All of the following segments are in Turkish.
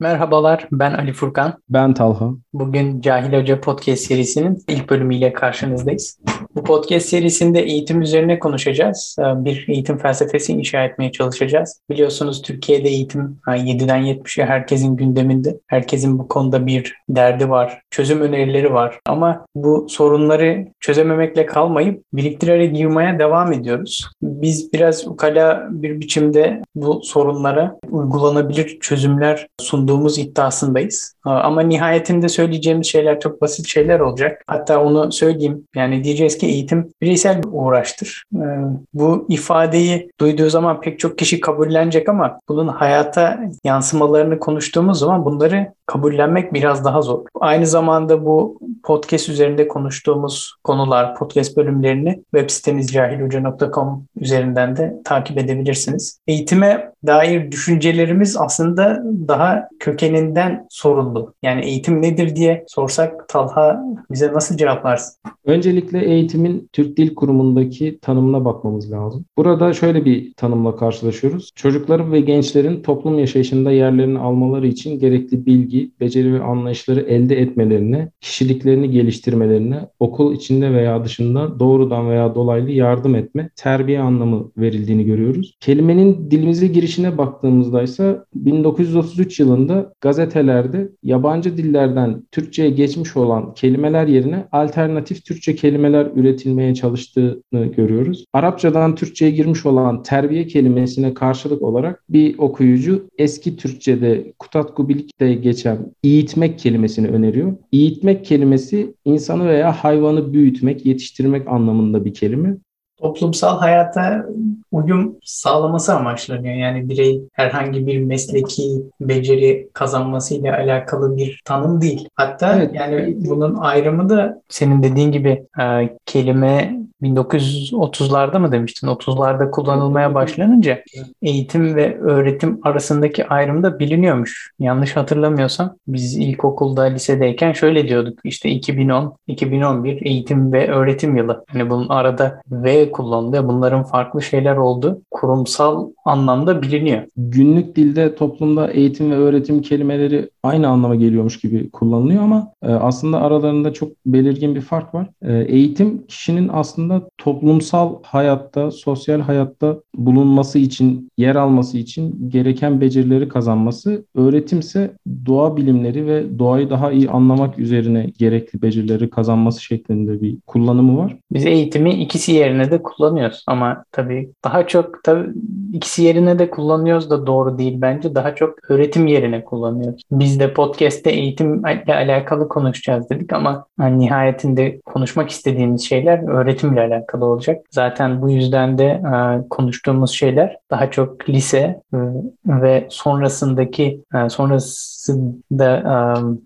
Merhabalar, ben Ali Furkan. Ben Talha. Bugün Cahil Hoca Podcast serisinin ilk bölümüyle karşınızdayız. Bu podcast serisinde eğitim üzerine konuşacağız. Ee, bir eğitim felsefesi inşa etmeye çalışacağız. Biliyorsunuz Türkiye'de eğitim 7'den 70'e herkesin gündeminde. Herkesin bu konuda bir derdi var, çözüm önerileri var. Ama bu sorunları çözememekle kalmayıp biriktirerek yığmaya devam ediyoruz. Biz biraz ukala bir biçimde bu sorunlara uygulanabilir çözümler sunduğumuz iddiasındayız. Ee, ama nihayetinde söyleyeceğimiz şeyler çok basit şeyler olacak. Hatta onu söyleyeyim. Yani diyeceğiz ki ki eğitim bireysel bir uğraştır. Ee, bu ifadeyi duyduğu zaman pek çok kişi kabullenecek ama bunun hayata yansımalarını konuştuğumuz zaman bunları kabullenmek biraz daha zor. Aynı zamanda bu podcast üzerinde konuştuğumuz konular, podcast bölümlerini web sitemiz cahilhoca.com üzerinden de takip edebilirsiniz. Eğitime dair düşüncelerimiz aslında daha kökeninden sorunlu. Yani eğitim nedir diye sorsak Talha bize nasıl cevaplarsın? Öncelikle eğitimin Türk Dil Kurumu'ndaki tanımına bakmamız lazım. Burada şöyle bir tanımla karşılaşıyoruz. Çocukların ve gençlerin toplum yaşayışında yerlerini almaları için gerekli bilgi, beceri ve anlayışları elde etmelerine, kişiliklerini geliştirmelerine, okul içinde veya dışında doğrudan veya dolaylı yardım etme, terbiye anlamı verildiğini görüyoruz. Kelimenin dilimize girişine baktığımızda ise 1933 yılında gazetelerde yabancı dillerden Türkçe'ye geçmiş olan kelimeler yerine alternatif Türkçe kelimeler üretilmeye çalıştığını görüyoruz. Arapçadan Türkçe'ye girmiş olan terbiye kelimesine karşılık olarak bir okuyucu eski Türkçe'de kutat kubilikte geçen eğitmek kelimesini öneriyor. Eğitmek kelimesi insanı veya hayvanı büyütmek, yetiştirmek anlamında bir kelime toplumsal hayata uyum sağlaması amaçlanıyor. Yani birey herhangi bir mesleki beceri kazanmasıyla alakalı bir tanım değil. Hatta evet. yani bunun ayrımı da senin dediğin gibi e, kelime 1930'larda mı demiştin? 30'larda kullanılmaya başlanınca eğitim ve öğretim arasındaki ayrım da biliniyormuş. Yanlış hatırlamıyorsam biz ilkokulda, lisedeyken şöyle diyorduk. İşte 2010, 2011 eğitim ve öğretim yılı. Hani bunun arada V kullanılıyor. Bunların farklı şeyler oldu. Kurumsal anlamda biliniyor. Günlük dilde toplumda eğitim ve öğretim kelimeleri aynı anlama geliyormuş gibi kullanılıyor ama e, aslında aralarında çok belirgin bir fark var. E, eğitim kişinin aslında toplumsal hayatta, sosyal hayatta bulunması için, yer alması için gereken becerileri kazanması. Öğretimse doğa bilimleri ve doğayı daha iyi anlamak üzerine gerekli becerileri kazanması şeklinde bir kullanımı var. Biz eğitimi ikisi yerine de kullanıyoruz ama tabii daha çok tabii ikisi yerine de kullanıyoruz da doğru değil bence. Daha çok öğretim yerine kullanıyoruz. Biz de podcast'te eğitimle alakalı konuşacağız dedik ama hani nihayetinde konuşmak istediğimiz şeyler öğretimle alakalı olacak. Zaten bu yüzden de e, konuştuğumuz şeyler daha çok lise e, ve sonrasındaki e, sonrasında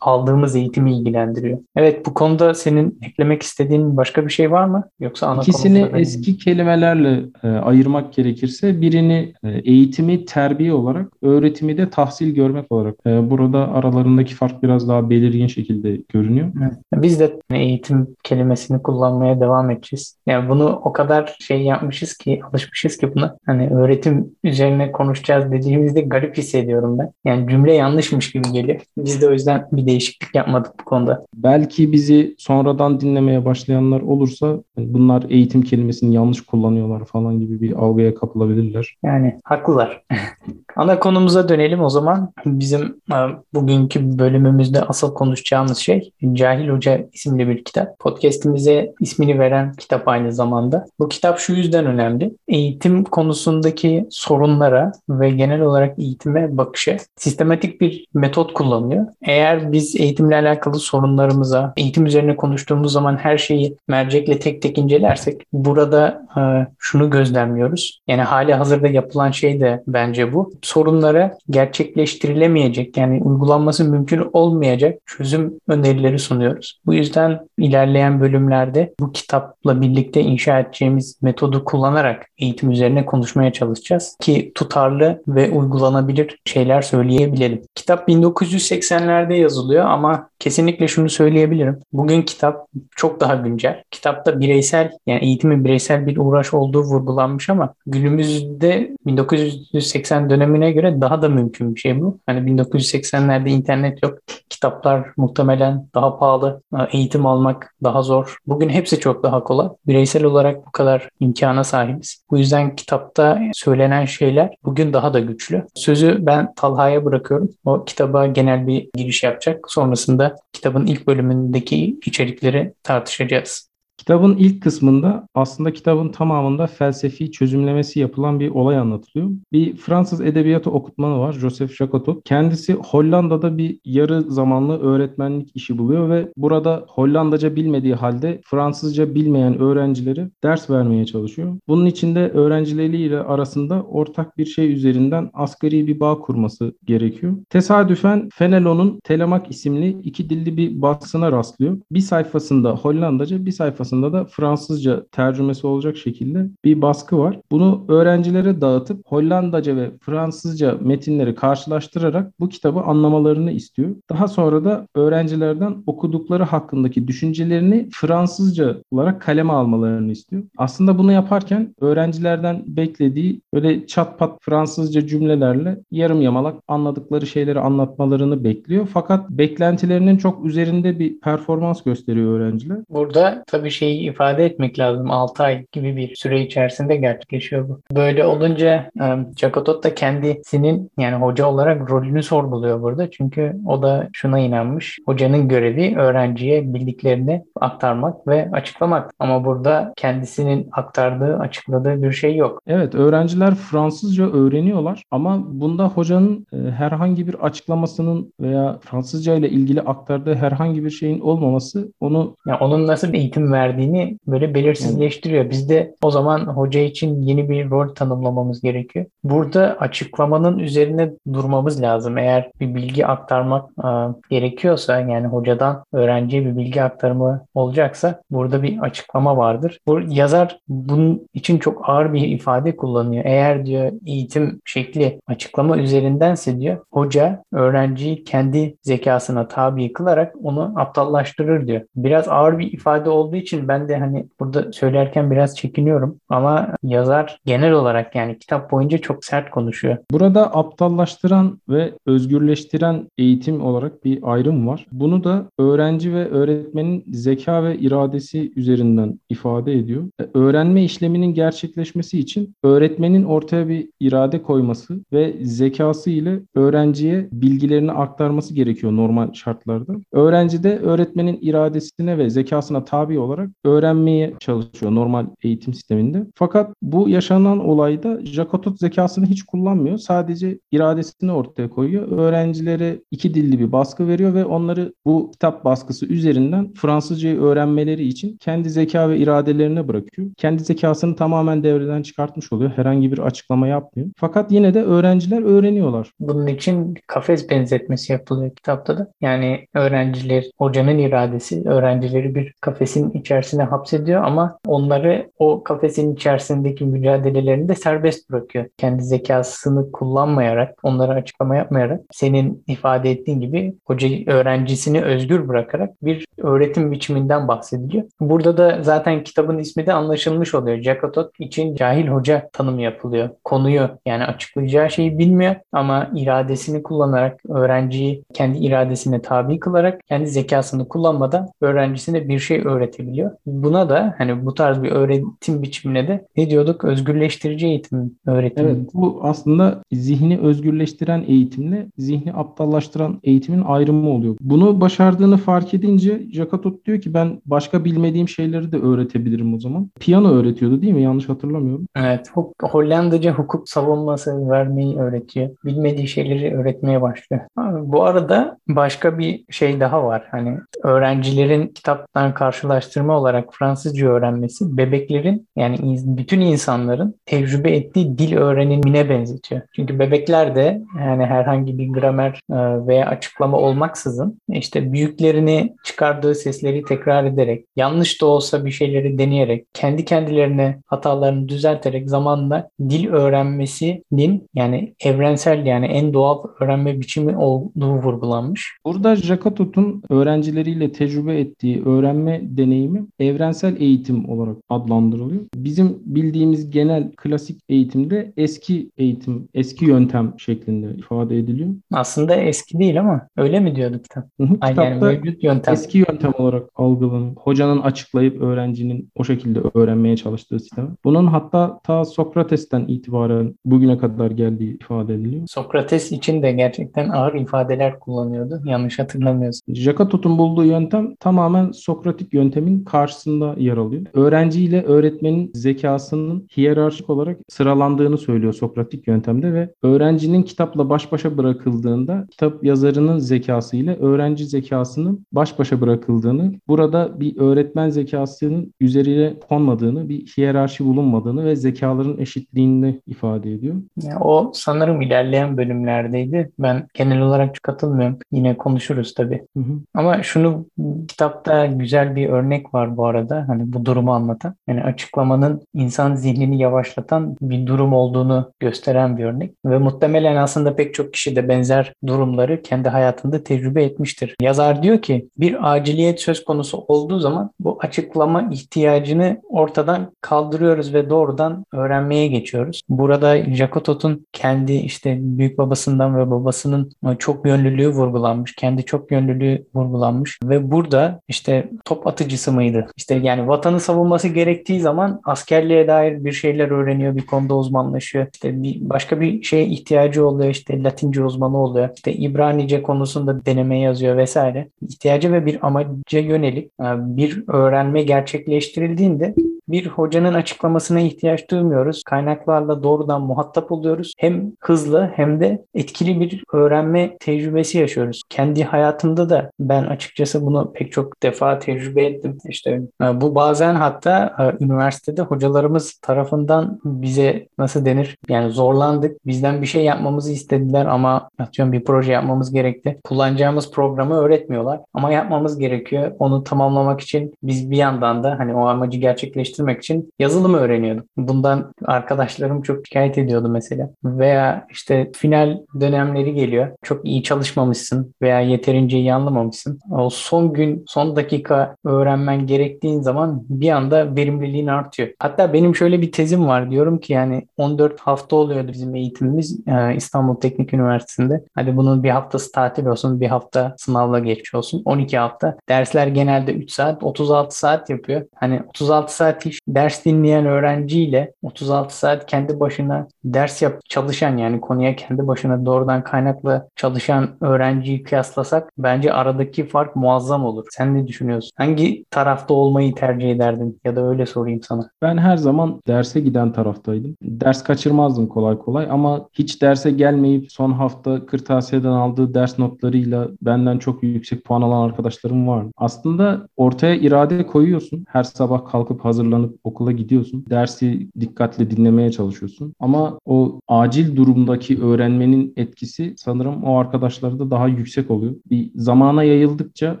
aldığımız eğitimi ilgilendiriyor. Evet bu konuda senin eklemek istediğin başka bir şey var mı? Yoksa ana İkisini eski kelimelerle ayırmak gerekirse birini eğitimi terbiye olarak, öğretimi de tahsil görmek olarak. Burada aralarındaki fark biraz daha belirgin şekilde görünüyor. Evet. Biz de eğitim kelimesini kullanmaya devam edeceğiz. Yani bunu o kadar şey yapmışız ki, alışmışız ki buna. Hani öğretim üzerine konuşacağız dediğimizde garip hissediyorum ben. Yani cümle yanlışmış gibi geliyor. Biz de o yüzden bir değişiklik yapmadık bu konuda. Belki bizi sonradan dinlemeye başlayanlar olursa bunlar eğitim kelimesini yanlış kullanıyorlar falan gibi bir algıya kapılabilirler. Yani haklılar. Ana konumuza dönelim o zaman. Bizim e, bugünkü bölümümüzde asıl konuşacağımız şey Cahil Hoca isimli bir kitap. Podcast'imize ismini veren kitap aynı zamanda. Bu kitap şu yüzden önemli. Eğitim konusundaki sorunlara ve genel olarak eğitime bakışa sistematik bir metot kullanıyor. Eğer biz eğitimle alakalı sorunlarımıza, eğitim üzerine konuştuğumuz zaman her şeyi mercekle tek tek incelersek burada e, şunu gözlemliyoruz. Yani hali hazırda yapılan şey de bence bu. Sorunlara gerçekleştirilemeyecek yani uygulanması mümkün olmayacak çözüm önerileri sunuyoruz. Bu yüzden ilerleyen bölümlerde bu kitapla bir birlikte inşa edeceğimiz metodu kullanarak eğitim üzerine konuşmaya çalışacağız ki tutarlı ve uygulanabilir şeyler söyleyebilelim. Kitap 1980'lerde yazılıyor ama kesinlikle şunu söyleyebilirim. Bugün kitap çok daha güncel. Kitapta bireysel yani eğitimin bireysel bir uğraş olduğu vurgulanmış ama günümüzde 1980 dönemine göre daha da mümkün bir şey bu. Hani 1980'lerde internet yok. Kitaplar muhtemelen daha pahalı. Eğitim almak daha zor. Bugün hepsi çok daha kolay. Bireysel olarak bu kadar imkana sahibiz. Bu yüzden kitapta söylenen şeyler bugün daha da güçlü. Sözü ben Talha'ya bırakıyorum. O kitaba genel bir giriş yapacak. Sonrasında kitabın ilk bölümündeki içerikleri tartışacağız. Kitabın ilk kısmında aslında kitabın tamamında felsefi çözümlemesi yapılan bir olay anlatılıyor. Bir Fransız edebiyatı okutmanı var Joseph Jacotot. Kendisi Hollanda'da bir yarı zamanlı öğretmenlik işi buluyor ve burada Hollandaca bilmediği halde Fransızca bilmeyen öğrencileri ders vermeye çalışıyor. Bunun için de öğrencileriyle arasında ortak bir şey üzerinden asgari bir bağ kurması gerekiyor. Tesadüfen Fenelon'un Telemak isimli iki dilli bir baskısına rastlıyor. Bir sayfasında Hollandaca, bir sayfasında sayfasında da Fransızca tercümesi olacak şekilde bir baskı var. Bunu öğrencilere dağıtıp Hollandaca ve Fransızca metinleri karşılaştırarak bu kitabı anlamalarını istiyor. Daha sonra da öğrencilerden okudukları hakkındaki düşüncelerini Fransızca olarak kaleme almalarını istiyor. Aslında bunu yaparken öğrencilerden beklediği böyle çat pat Fransızca cümlelerle yarım yamalak anladıkları şeyleri anlatmalarını bekliyor. Fakat beklentilerinin çok üzerinde bir performans gösteriyor öğrenciler. Burada tabii şeyi ifade etmek lazım. 6 ay gibi bir süre içerisinde gerçekleşiyor bu. Böyle olunca Jakotot da kendisinin yani hoca olarak rolünü sorguluyor burada. Çünkü o da şuna inanmış. Hocanın görevi öğrenciye bildiklerini aktarmak ve açıklamak. Ama burada kendisinin aktardığı, açıkladığı bir şey yok. Evet, öğrenciler Fransızca öğreniyorlar ama bunda hocanın e, herhangi bir açıklamasının veya Fransızca ile ilgili aktardığı herhangi bir şeyin olmaması onu yani onun nasıl bir eğitim verdiği verdiğini böyle belirsizleştiriyor. Biz de o zaman hoca için yeni bir rol tanımlamamız gerekiyor. Burada açıklamanın üzerine durmamız lazım. Eğer bir bilgi aktarmak e, gerekiyorsa yani hocadan öğrenciye bir bilgi aktarımı olacaksa burada bir açıklama vardır. Bu yazar bunun için çok ağır bir ifade kullanıyor. Eğer diyor eğitim şekli açıklama üzerindense diyor hoca öğrenciyi kendi zekasına tabi kılarak onu aptallaştırır diyor. Biraz ağır bir ifade olduğu için için ben de hani burada söylerken biraz çekiniyorum ama yazar genel olarak yani kitap boyunca çok sert konuşuyor. Burada aptallaştıran ve özgürleştiren eğitim olarak bir ayrım var. Bunu da öğrenci ve öğretmenin zeka ve iradesi üzerinden ifade ediyor. E, öğrenme işleminin gerçekleşmesi için öğretmenin ortaya bir irade koyması ve zekası ile öğrenciye bilgilerini aktarması gerekiyor normal şartlarda. Öğrenci de öğretmenin iradesine ve zekasına tabi olarak öğrenmeye çalışıyor normal eğitim sisteminde. Fakat bu yaşanan olayda Jakotot zekasını hiç kullanmıyor. Sadece iradesini ortaya koyuyor. Öğrencilere iki dilli bir baskı veriyor ve onları bu kitap baskısı üzerinden Fransızcayı öğrenmeleri için kendi zeka ve iradelerine bırakıyor. Kendi zekasını tamamen devreden çıkartmış oluyor. Herhangi bir açıklama yapmıyor. Fakat yine de öğrenciler öğreniyorlar. Bunun için kafes benzetmesi yapılıyor kitapta da. Yani öğrenciler, hocanın iradesi öğrencileri bir kafesin içerisinde içerisine hapsediyor ama onları o kafesin içerisindeki mücadelelerinde serbest bırakıyor. Kendi zekasını kullanmayarak, onlara açıklama yapmayarak senin ifade ettiğin gibi hoca öğrencisini özgür bırakarak bir öğretim biçiminden bahsediliyor. Burada da zaten kitabın ismi de anlaşılmış oluyor. Jakotot için cahil hoca tanımı yapılıyor. Konuyu yani açıklayacağı şeyi bilmiyor ama iradesini kullanarak öğrenciyi kendi iradesine tabi kılarak kendi zekasını kullanmadan öğrencisine bir şey öğretebiliyor. Buna da hani bu tarz bir öğretim biçimine de ne diyorduk? Özgürleştirici eğitim öğretimi. Evet bu aslında zihni özgürleştiren eğitimle zihni aptallaştıran eğitimin ayrımı oluyor. Bunu başardığını fark edince Jakatot diyor ki ben başka bilmediğim şeyleri de öğretebilirim o zaman. Piyano öğretiyordu değil mi? Yanlış hatırlamıyorum. Evet. Hollandaca hukuk savunması vermeyi öğretiyor. Bilmediği şeyleri öğretmeye başlıyor. Bu arada başka bir şey daha var. Hani öğrencilerin kitaptan karşılaştırma deneme olarak Fransızca öğrenmesi bebeklerin yani bütün insanların tecrübe ettiği dil öğrenimine benzetiyor. Çünkü bebekler de yani herhangi bir gramer e, veya açıklama olmaksızın işte büyüklerini çıkardığı sesleri tekrar ederek, yanlış da olsa bir şeyleri deneyerek, kendi kendilerine hatalarını düzelterek zamanla dil öğrenmesinin yani evrensel yani en doğal öğrenme biçimi olduğu vurgulanmış. Burada Jakatot'un öğrencileriyle tecrübe ettiği öğrenme deneyimi evrensel eğitim olarak adlandırılıyor. Bizim bildiğimiz genel klasik eğitimde eski eğitim, eski yöntem şeklinde ifade ediliyor. Aslında eski değil ama öyle mi diyordu kitap? Hı hı, Kitapta yani mevcut yöntem. eski yöntem olarak algılanıyor. Hocanın açıklayıp öğrencinin o şekilde öğrenmeye çalıştığı sistem. Bunun hatta ta Sokrates'ten itibaren bugüne kadar geldiği ifade ediliyor. Sokrates için de gerçekten ağır ifadeler kullanıyordu. Yanlış hatırlamıyorsun. Jakatot'un bulduğu yöntem tamamen Sokratik yöntemin karşısında yer alıyor. Öğrenci ile öğretmenin zekasının hiyerarşik olarak sıralandığını söylüyor Sokratik yöntemde ve öğrencinin kitapla baş başa bırakıldığında kitap yazarının zekası ile öğrenci zekasının baş başa bırakıldığını, burada bir öğretmen zekasının üzerine konmadığını, bir hiyerarşi bulunmadığını ve zekaların eşitliğini ifade ediyor. Ya o sanırım ilerleyen bölümlerdeydi. Ben genel olarak katılmıyorum. Yine konuşuruz tabii. Hı hı. Ama şunu kitapta güzel bir örnek var bu arada. Hani bu durumu anlatan. Yani açıklamanın insan zihnini yavaşlatan bir durum olduğunu gösteren bir örnek. Ve muhtemelen aslında pek çok kişi de benzer durumları kendi hayatında tecrübe etmiştir. Yazar diyor ki bir aciliyet söz konusu olduğu zaman bu açıklama ihtiyacını ortadan kaldırıyoruz ve doğrudan öğrenmeye geçiyoruz. Burada Jakotot'un kendi işte büyük babasından ve babasının çok yönlülüğü vurgulanmış. Kendi çok yönlülüğü vurgulanmış ve burada işte top atıcısı mıydı? İşte yani vatanı savunması gerektiği zaman askerliğe dair bir şeyler öğreniyor, bir konuda uzmanlaşıyor. İşte bir başka bir şeye ihtiyacı oluyor. işte Latince uzmanı oluyor. İşte İbranice konusunda deneme yazıyor vesaire. İhtiyacı ve bir amaca yönelik e, bir öğrenme gerçekleştirildiğinde bir hocanın açıklamasına ihtiyaç duymuyoruz. Kaynaklarla doğrudan muhatap oluyoruz. Hem hızlı hem de etkili bir öğrenme tecrübesi yaşıyoruz. Kendi hayatımda da ben açıkçası bunu pek çok defa tecrübe ettim. İşte e, bu bazen hatta e, üniversitede hocalarımız tarafından bize nasıl denir? Yani zorlandık. Bizden bir şey yapmamızı istediler ama atıyorum bir proje yapmamız gerekti. Kullanacağımız programı öğretmiyorlar ama yapmamız gerekiyor. Onu tamamlamak için biz bir yandan da hani o amacı gerçekleştirmek geliştirmek için yazılımı öğreniyordum. Bundan arkadaşlarım çok şikayet ediyordu mesela. Veya işte final dönemleri geliyor. Çok iyi çalışmamışsın veya yeterince iyi anlamamışsın. O son gün, son dakika öğrenmen gerektiğin zaman bir anda verimliliğin artıyor. Hatta benim şöyle bir tezim var. Diyorum ki yani 14 hafta oluyordu bizim eğitimimiz e, İstanbul Teknik Üniversitesi'nde. Hadi bunun bir haftası tatil olsun, bir hafta sınavla geçmiş olsun. 12 hafta. Dersler genelde 3 saat, 36 saat yapıyor. Hani 36 saat iş ders dinleyen öğrenciyle 36 saat kendi başına ders yap çalışan yani konuya kendi başına doğrudan kaynakla çalışan öğrenciyi kıyaslasak bence aradaki fark muazzam olur. Sen ne düşünüyorsun? Hangi tarafta olmayı tercih ederdin? Ya da öyle sorayım sana. Ben her zaman derse giden taraftaydım. Ders kaçırmazdım kolay kolay ama hiç derse gelmeyip son hafta kırtasiyeden aldığı ders notlarıyla benden çok yüksek puan alan arkadaşlarım var. Aslında ortaya irade koyuyorsun. Her sabah kalkıp hazırlanıp hazırlanıp okula gidiyorsun. Dersi dikkatle dinlemeye çalışıyorsun. Ama o acil durumdaki öğrenmenin etkisi sanırım o arkadaşlarda daha yüksek oluyor. Bir zamana yayıldıkça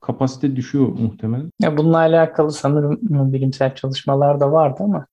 kapasite düşüyor muhtemelen. Ya bununla alakalı sanırım bilimsel çalışmalar da vardı ama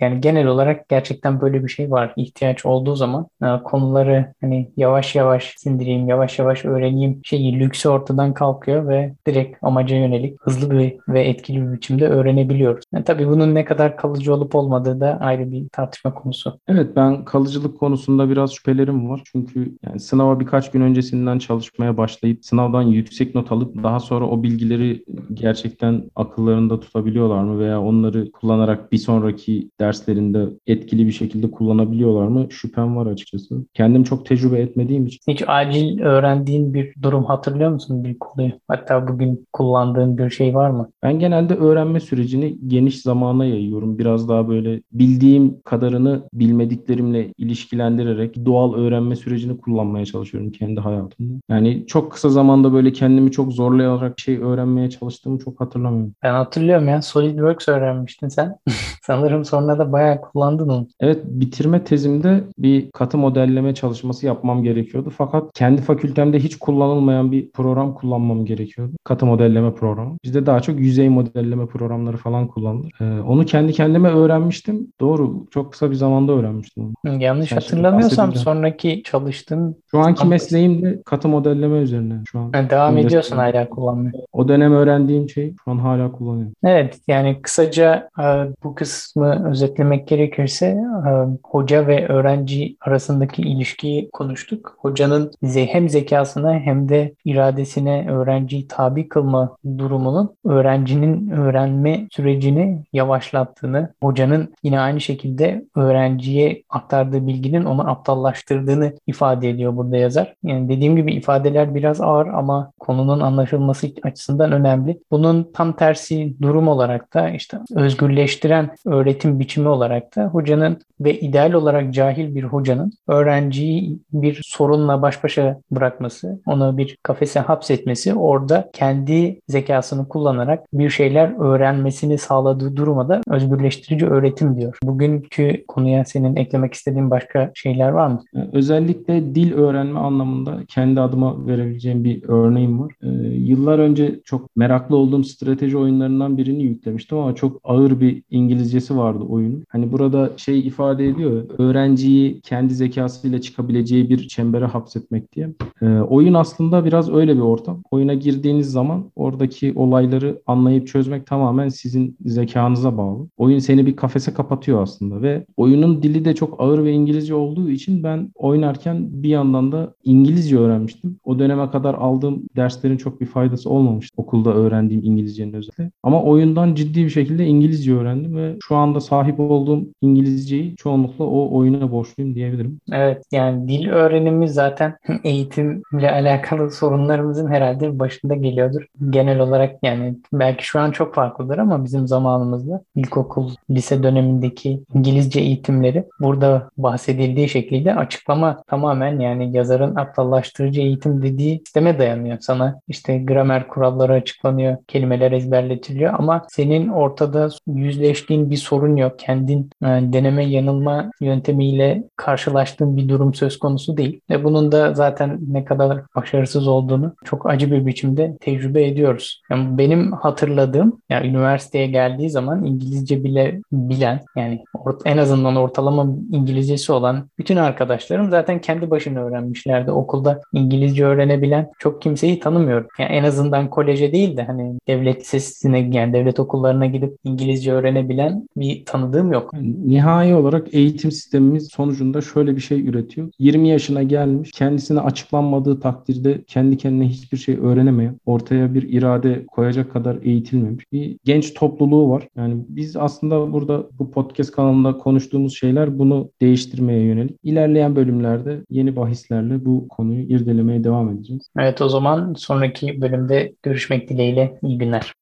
yani genel olarak gerçekten böyle bir şey var. İhtiyaç olduğu zaman e, konuları hani yavaş yavaş sindireyim, yavaş yavaş öğreneyim şeyi lüksü ortadan kalkıyor ve direkt amaca yönelik hızlı bir ve etkili bir biçimde öğrenebiliyoruz. Yani tabii bunun ne kadar kalıcı olup olmadığı da ayrı bir tartışma konusu. Evet ben kalıcılık konusunda biraz şüphelerim var. Çünkü yani sınava birkaç gün öncesinden çalışmaya başlayıp sınavdan yüksek not alıp daha sonra o bilgileri gerçekten akıllarında tutabiliyorlar mı veya onları kullanarak bir sonraki derslerinde etkili bir şekilde kullanabiliyorlar mı? Şüphem var açıkçası. Kendim çok tecrübe etmediğim için. Hiç acil öğrendiğin bir durum hatırlıyor musun bir konuyu? Hatta bugün kullandığın bir şey var mı? Ben genelde öğrenme sürecini geniş zamana kullanıma yayıyorum. Biraz daha böyle bildiğim kadarını bilmediklerimle ilişkilendirerek doğal öğrenme sürecini kullanmaya çalışıyorum kendi hayatımda. Yani çok kısa zamanda böyle kendimi çok zorlayarak şey öğrenmeye çalıştığımı çok hatırlamıyorum. Ben hatırlıyorum ya SolidWorks öğrenmiştin sen. Sanırım sonra da bayağı kullandın onu. Evet bitirme tezimde bir katı modelleme çalışması yapmam gerekiyordu. Fakat kendi fakültemde hiç kullanılmayan bir program kullanmam gerekiyordu. Katı modelleme programı. Bizde daha çok yüzey modelleme programları falan kullanılır. Ee, onu kendi kendime öğrenmiştim. Doğru. Çok kısa bir zamanda öğrenmiştim onu. Yanlış Sen hatırlamıyorsam sonraki çalıştığın şu anki mesleğim de katı modelleme üzerine şu an. Yani devam ediyorsun hala kullanmaya. O dönem öğrendiğim şey şu an hala kullanıyorum. Evet yani kısaca e, bu kısmı özetlemek gerekirse e, hoca ve öğrenci arasındaki ilişkiyi konuştuk. Hocanın hem zekasına hem de iradesine öğrenciyi tabi kılma durumunun öğrencinin öğrenme sürecini yavaşlattığını, hocanın yine aynı şekilde öğrenciye aktardığı bilginin onu aptallaştırdığını ifade ediyor burada yazar. Yani dediğim gibi ifadeler biraz ağır ama konunun anlaşılması açısından önemli. Bunun tam tersi durum olarak da işte özgürleştiren öğretim biçimi olarak da hocanın ve ideal olarak cahil bir hocanın öğrenciyi bir sorunla baş başa bırakması, onu bir kafese hapsetmesi, orada kendi zekasını kullanarak bir şeyler öğrenmesini sağladığı duruma da özgürleştirici öğretim diyor. Bugünkü konuya senin eklemek istediğin başka şeyler var mı? Özellikle dil öğrenme anlamında kendi adıma verebileceğim bir örneğim var. Ee, yıllar önce çok meraklı olduğum strateji oyunlarından birini yüklemiştim ama çok ağır bir İngilizcesi vardı oyunun. Hani burada şey ifade ediyor öğrenciyi kendi zekasıyla çıkabileceği bir çembere hapsetmek diye. Ee, oyun aslında biraz öyle bir ortam. Oyuna girdiğiniz zaman oradaki olayları anlayıp çözmek tamamen sizin zekanıza bağlı. Oyun seni bir kafese kapatıyor aslında ve oyunun dili de çok ağır ve İngilizce olduğu için ben oynarken bir yandan da İngilizce öğrenmiştim. O döneme kadar aldığım derslerin çok bir faydası olmamıştı. Okulda öğrendiğim İngilizcenin özellikle. Ama oyundan ciddi bir şekilde İngilizce öğrendim ve şu anda sahip olduğum İngilizceyi çoğunlukla o oyuna borçluyum diyebilirim. Evet yani dil öğrenimi zaten eğitimle alakalı sorunlarımızın herhalde başında geliyordur. Genel olarak yani belki şu an çok farklıdır ama bizim zamanımızda ilkokul, lise dönemindeki İngilizce eğitimleri burada bahsedildiği şekilde açıklama tamamen yani yazarın aptallaştırıcı eğitim dediği sisteme dayanıyor. Sana işte gramer kuralları açıklanıyor, kelimeler ezberletiliyor ama senin ortada yüzleştiğin bir sorun yok. Kendin yani deneme yanılma yöntemiyle karşılaştığın bir durum söz konusu değil. Ve bunun da zaten ne kadar başarısız olduğunu çok acı bir biçimde tecrübe ediyoruz. Yani benim hatırladığım yani üniversiteye geldiği zaman İngilizce bile bilen yani en azından ortalama İngilizcesi olan bütün arkadaşlarım zaten kendi başına öğrenmişlerdi. Okulda İngilizce öğrenebilen çok kimseyi tanımıyorum. Yani en azından koleje değil de hani devlet lisesine yani devlet okullarına gidip İngilizce öğrenebilen bir tanıdığım yok. Nihai olarak eğitim sistemimiz sonucunda şöyle bir şey üretiyor. 20 yaşına gelmiş, kendisine açıklanmadığı takdirde kendi kendine hiçbir şey öğrenemeyen, ortaya bir irade koyacak kadar eğitilmemiş bir genç topluluğu var. Yani biz aslında burada bu podcast kanalında konuştuğumuz şeyler bunu değiştirmeye yönelik. İlerleyen bölümlerde yeni bahislerle bu konuyu irdelemeye devam edeceğiz. Evet o zaman sonraki bölümde görüşmek dileğiyle. İyi günler.